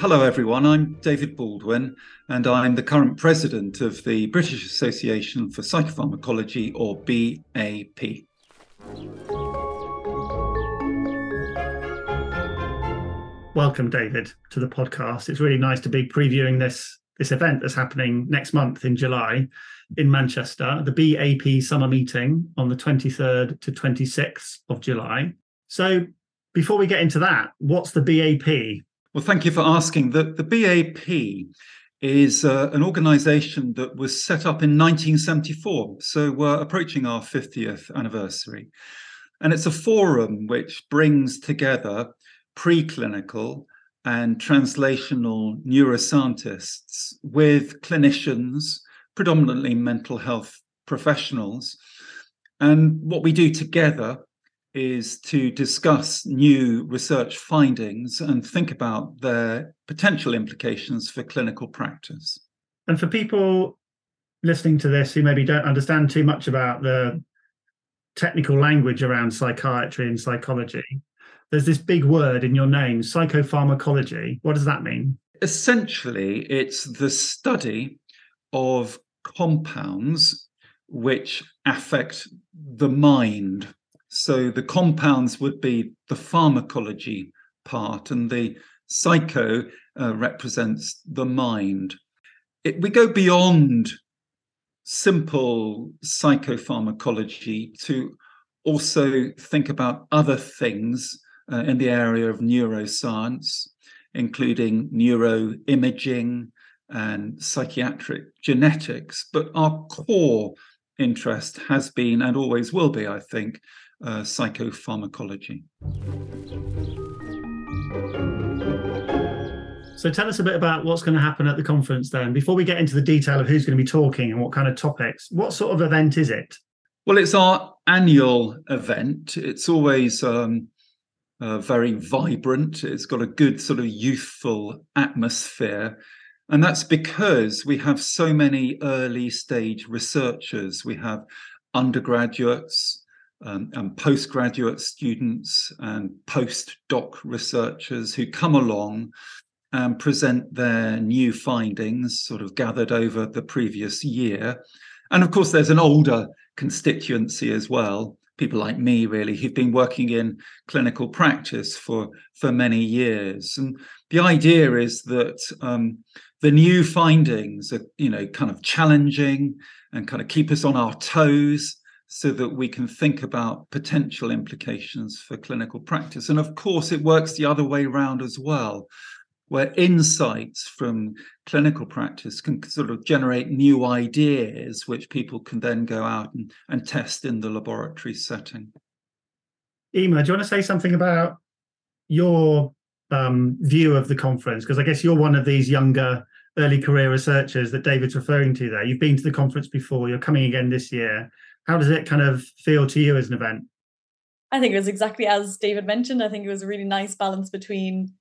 Hello, everyone. I'm David Baldwin, and I'm the current president of the British Association for Psychopharmacology, or BAP. Welcome, David, to the podcast. It's really nice to be previewing this this event that's happening next month in July in Manchester, the BAP summer meeting on the 23rd to 26th of July. So, before we get into that, what's the BAP? Well, thank you for asking. The, the BAP is uh, an organization that was set up in 1974. So we're approaching our 50th anniversary. And it's a forum which brings together preclinical and translational neuroscientists with clinicians, predominantly mental health professionals. And what we do together is to discuss new research findings and think about their potential implications for clinical practice. And for people listening to this who maybe don't understand too much about the technical language around psychiatry and psychology, there's this big word in your name, psychopharmacology. What does that mean? Essentially, it's the study of compounds which affect the mind so the compounds would be the pharmacology part, and the psycho uh, represents the mind. It, we go beyond simple psychopharmacology to also think about other things uh, in the area of neuroscience, including neuroimaging and psychiatric genetics. But our core interest has been and always will be, I think, uh, psychopharmacology. So tell us a bit about what's going to happen at the conference then. Before we get into the detail of who's going to be talking and what kind of topics, what sort of event is it? Well, it's our annual event. It's always um, uh, very vibrant. It's got a good sort of youthful atmosphere. And that's because we have so many early stage researchers. We have undergraduates, um, and postgraduate students and postdoc researchers who come along and present their new findings, sort of gathered over the previous year. And of course, there's an older constituency as well, people like me, really, who've been working in clinical practice for, for many years. And the idea is that um, the new findings are, you know, kind of challenging and kind of keep us on our toes so that we can think about potential implications for clinical practice. And of course, it works the other way around as well, where insights from clinical practice can sort of generate new ideas, which people can then go out and, and test in the laboratory setting. Ema, do you want to say something about your um, view of the conference? Because I guess you're one of these younger early career researchers that David's referring to there. You've been to the conference before, you're coming again this year how does it kind of feel to you as an event? I think it was exactly as David mentioned. I think it was a really nice balance between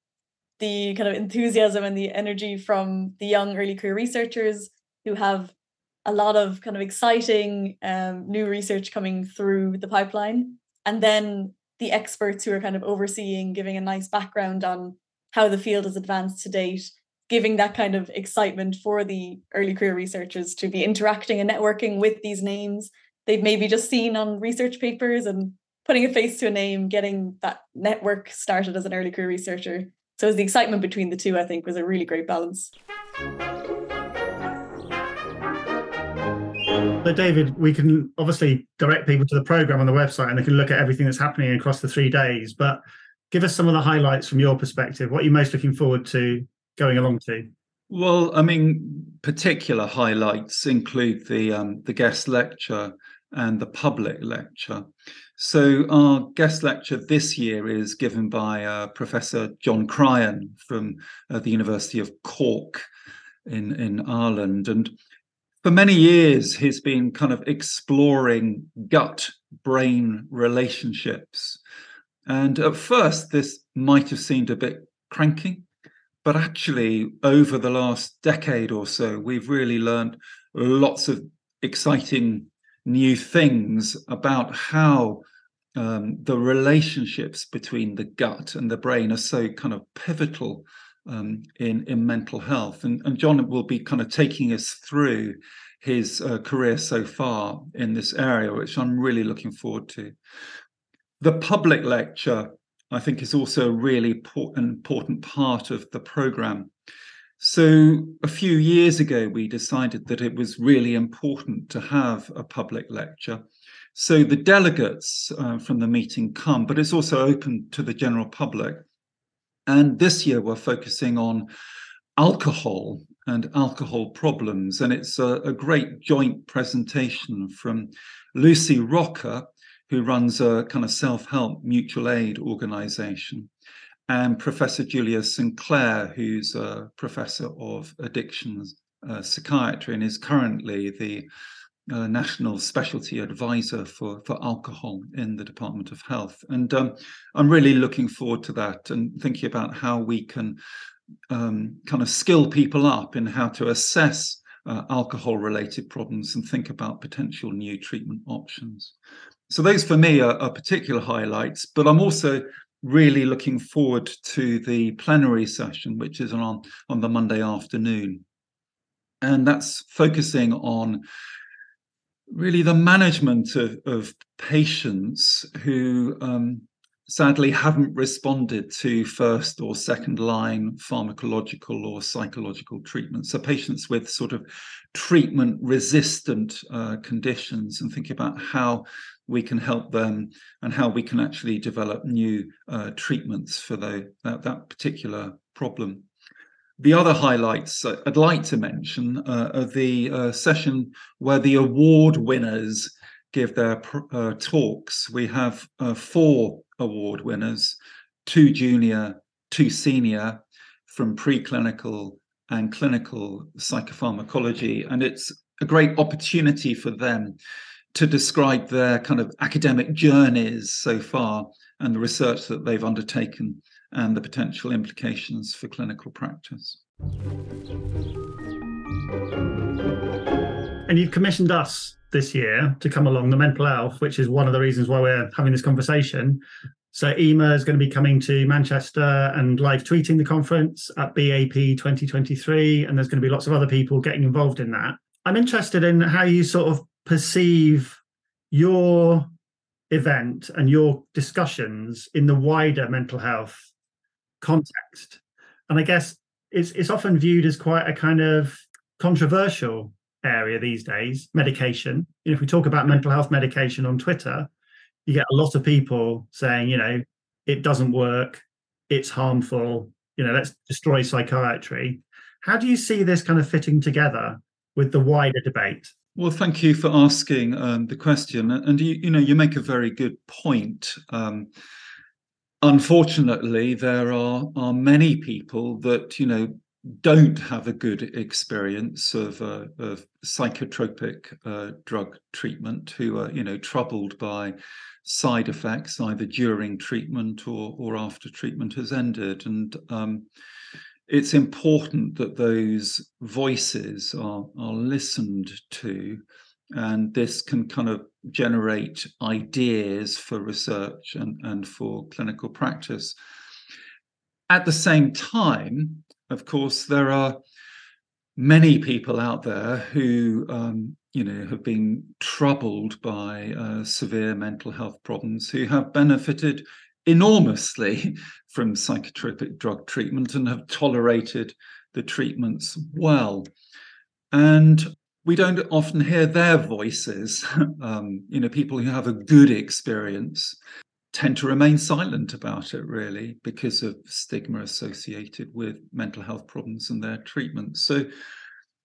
the kind of enthusiasm and the energy from the young early career researchers who have a lot of kind of exciting um, new research coming through the pipeline, and then the experts who are kind of overseeing, giving a nice background on how the field has advanced to date, giving that kind of excitement for the early career researchers to be interacting and networking with these names they've maybe just seen on research papers and putting a face to a name, getting that network started as an early career researcher. So the excitement between the two, I think, was a really great balance. So, David, we can obviously direct people to the program on the website and they can look at everything that's happening across the three days. But give us some of the highlights from your perspective. What are you most looking forward to going along to? Well, I mean, particular highlights include the um, the guest lecture and the public lecture. So, our guest lecture this year is given by uh, Professor John Cryan from uh, the University of Cork in, in Ireland. And for many years, he's been kind of exploring gut brain relationships. And at first, this might have seemed a bit cranky, but actually, over the last decade or so, we've really learned lots of exciting new things about how um, the relationships between the gut and the brain are so kind of pivotal um, in in mental health. And, and John will be kind of taking us through his uh, career so far in this area, which I'm really looking forward to. The public lecture, I think, is also a really important part of the program. So, a few years ago, we decided that it was really important to have a public lecture. So, the delegates uh, from the meeting come, but it's also open to the general public. And this year, we're focusing on alcohol and alcohol problems. And it's a, a great joint presentation from Lucy Rocca, who runs a kind of self help mutual aid organization, and Professor Julia Sinclair, who's a professor of addictions uh, psychiatry and is currently the uh, national specialty advisor for, for alcohol in the Department of Health. And um, I'm really looking forward to that and thinking about how we can um, kind of skill people up in how to assess uh, alcohol related problems and think about potential new treatment options. So, those for me are, are particular highlights, but I'm also really looking forward to the plenary session, which is on, on the Monday afternoon. And that's focusing on really the management of, of patients who um, sadly haven't responded to first or second line pharmacological or psychological treatment. So, patients with sort of treatment resistant uh, conditions, and thinking about how we can help them and how we can actually develop new uh, treatments for the, that, that, particular problem. The other highlights I'd like to mention uh, are the uh, session where the award winners give their uh, talks. We have uh, four award winners, two junior, two senior from preclinical and clinical psychopharmacology. And it's a great opportunity for them to describe their kind of academic journeys so far and the research that they've undertaken and the potential implications for clinical practice. And you've commissioned us this year to come along, the Mental Elf, which is one of the reasons why we're having this conversation. So EMA is going to be coming to Manchester and live tweeting the conference at BAP 2023, and there's going to be lots of other people getting involved in that. I'm interested in how you sort of perceive your event and your discussions in the wider mental health context. And I guess it's it's often viewed as quite a kind of controversial area these days medication. You know if we talk about mental health medication on twitter you get a lot of people saying you know it doesn't work. It's harmful. You know let's destroy psychiatry. How do you see this kind of fitting together with the wider debate well thank you for asking um, the question and you, you know you make a very good point. Um, unfortunately there are are many people that you know don't have a good experience of, uh, of psychotropic uh, drug treatment who are you know troubled by side effects either during treatment or or after treatment has ended. And um, it's important that those voices are are listened to and this can kind of generate ideas for research and, and for clinical practice. At the same time of course, there are many people out there who, um, you know, have been troubled by uh, severe mental health problems who have benefited enormously from psychotropic drug treatment and have tolerated the treatments well. And we don't often hear their voices. Um, you know, people who have a good experience tend to remain silent about it, really, because of stigma associated with mental health problems and their treatment. So,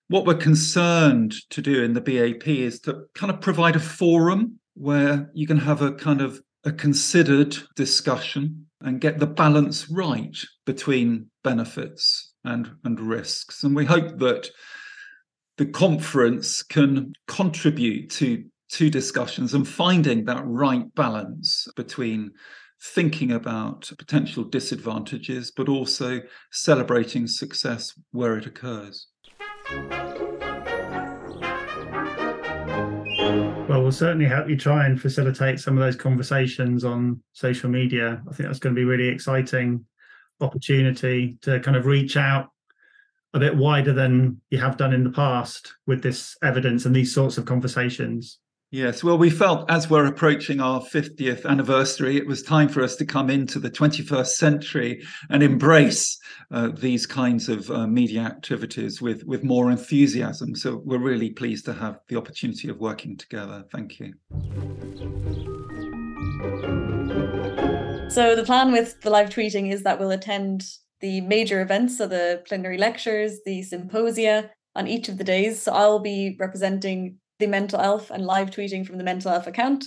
what we're concerned to do in the BAP is to kind of provide a forum where you can have a kind of a considered discussion and get the balance right between benefits and, and risks. And we hope that the conference can contribute to two discussions and finding that right balance between thinking about potential disadvantages, but also celebrating success where it occurs. We'll certainly help you try and facilitate some of those conversations on social media. I think that's going to be really exciting opportunity to kind of reach out a bit wider than you have done in the past with this evidence and these sorts of conversations. Yes, well, we felt as we're approaching our 50th anniversary, it was time for us to come into the 21st century and embrace uh, these kinds of uh, media activities with, with more enthusiasm. So we're really pleased to have the opportunity of working together. Thank you. So the plan with the live tweeting is that we'll attend the major events, so the plenary lectures, the symposia on each of the days. So I'll be representing the Mental Elf and live tweeting from the Mental Elf account.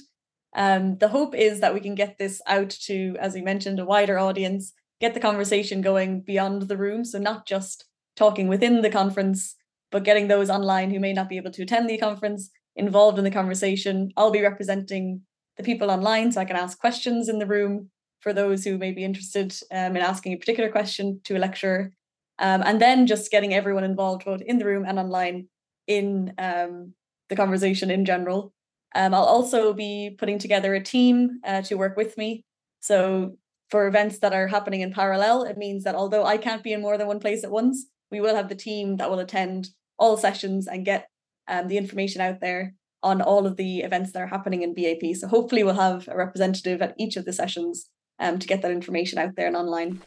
Um, the hope is that we can get this out to, as we mentioned, a wider audience, get the conversation going beyond the room. So not just talking within the conference, but getting those online who may not be able to attend the conference involved in the conversation. I'll be representing the people online so I can ask questions in the room for those who may be interested um, in asking a particular question to a lecturer. Um, and then just getting everyone involved both in the room and online in um, the conversation in general. Um, I'll also be putting together a team uh, to work with me. So for events that are happening in parallel, it means that although I can't be in more than one place at once, we will have the team that will attend all sessions and get um, the information out there on all of the events that are happening in BAP. So hopefully we'll have a representative at each of the sessions um, to get that information out there and online.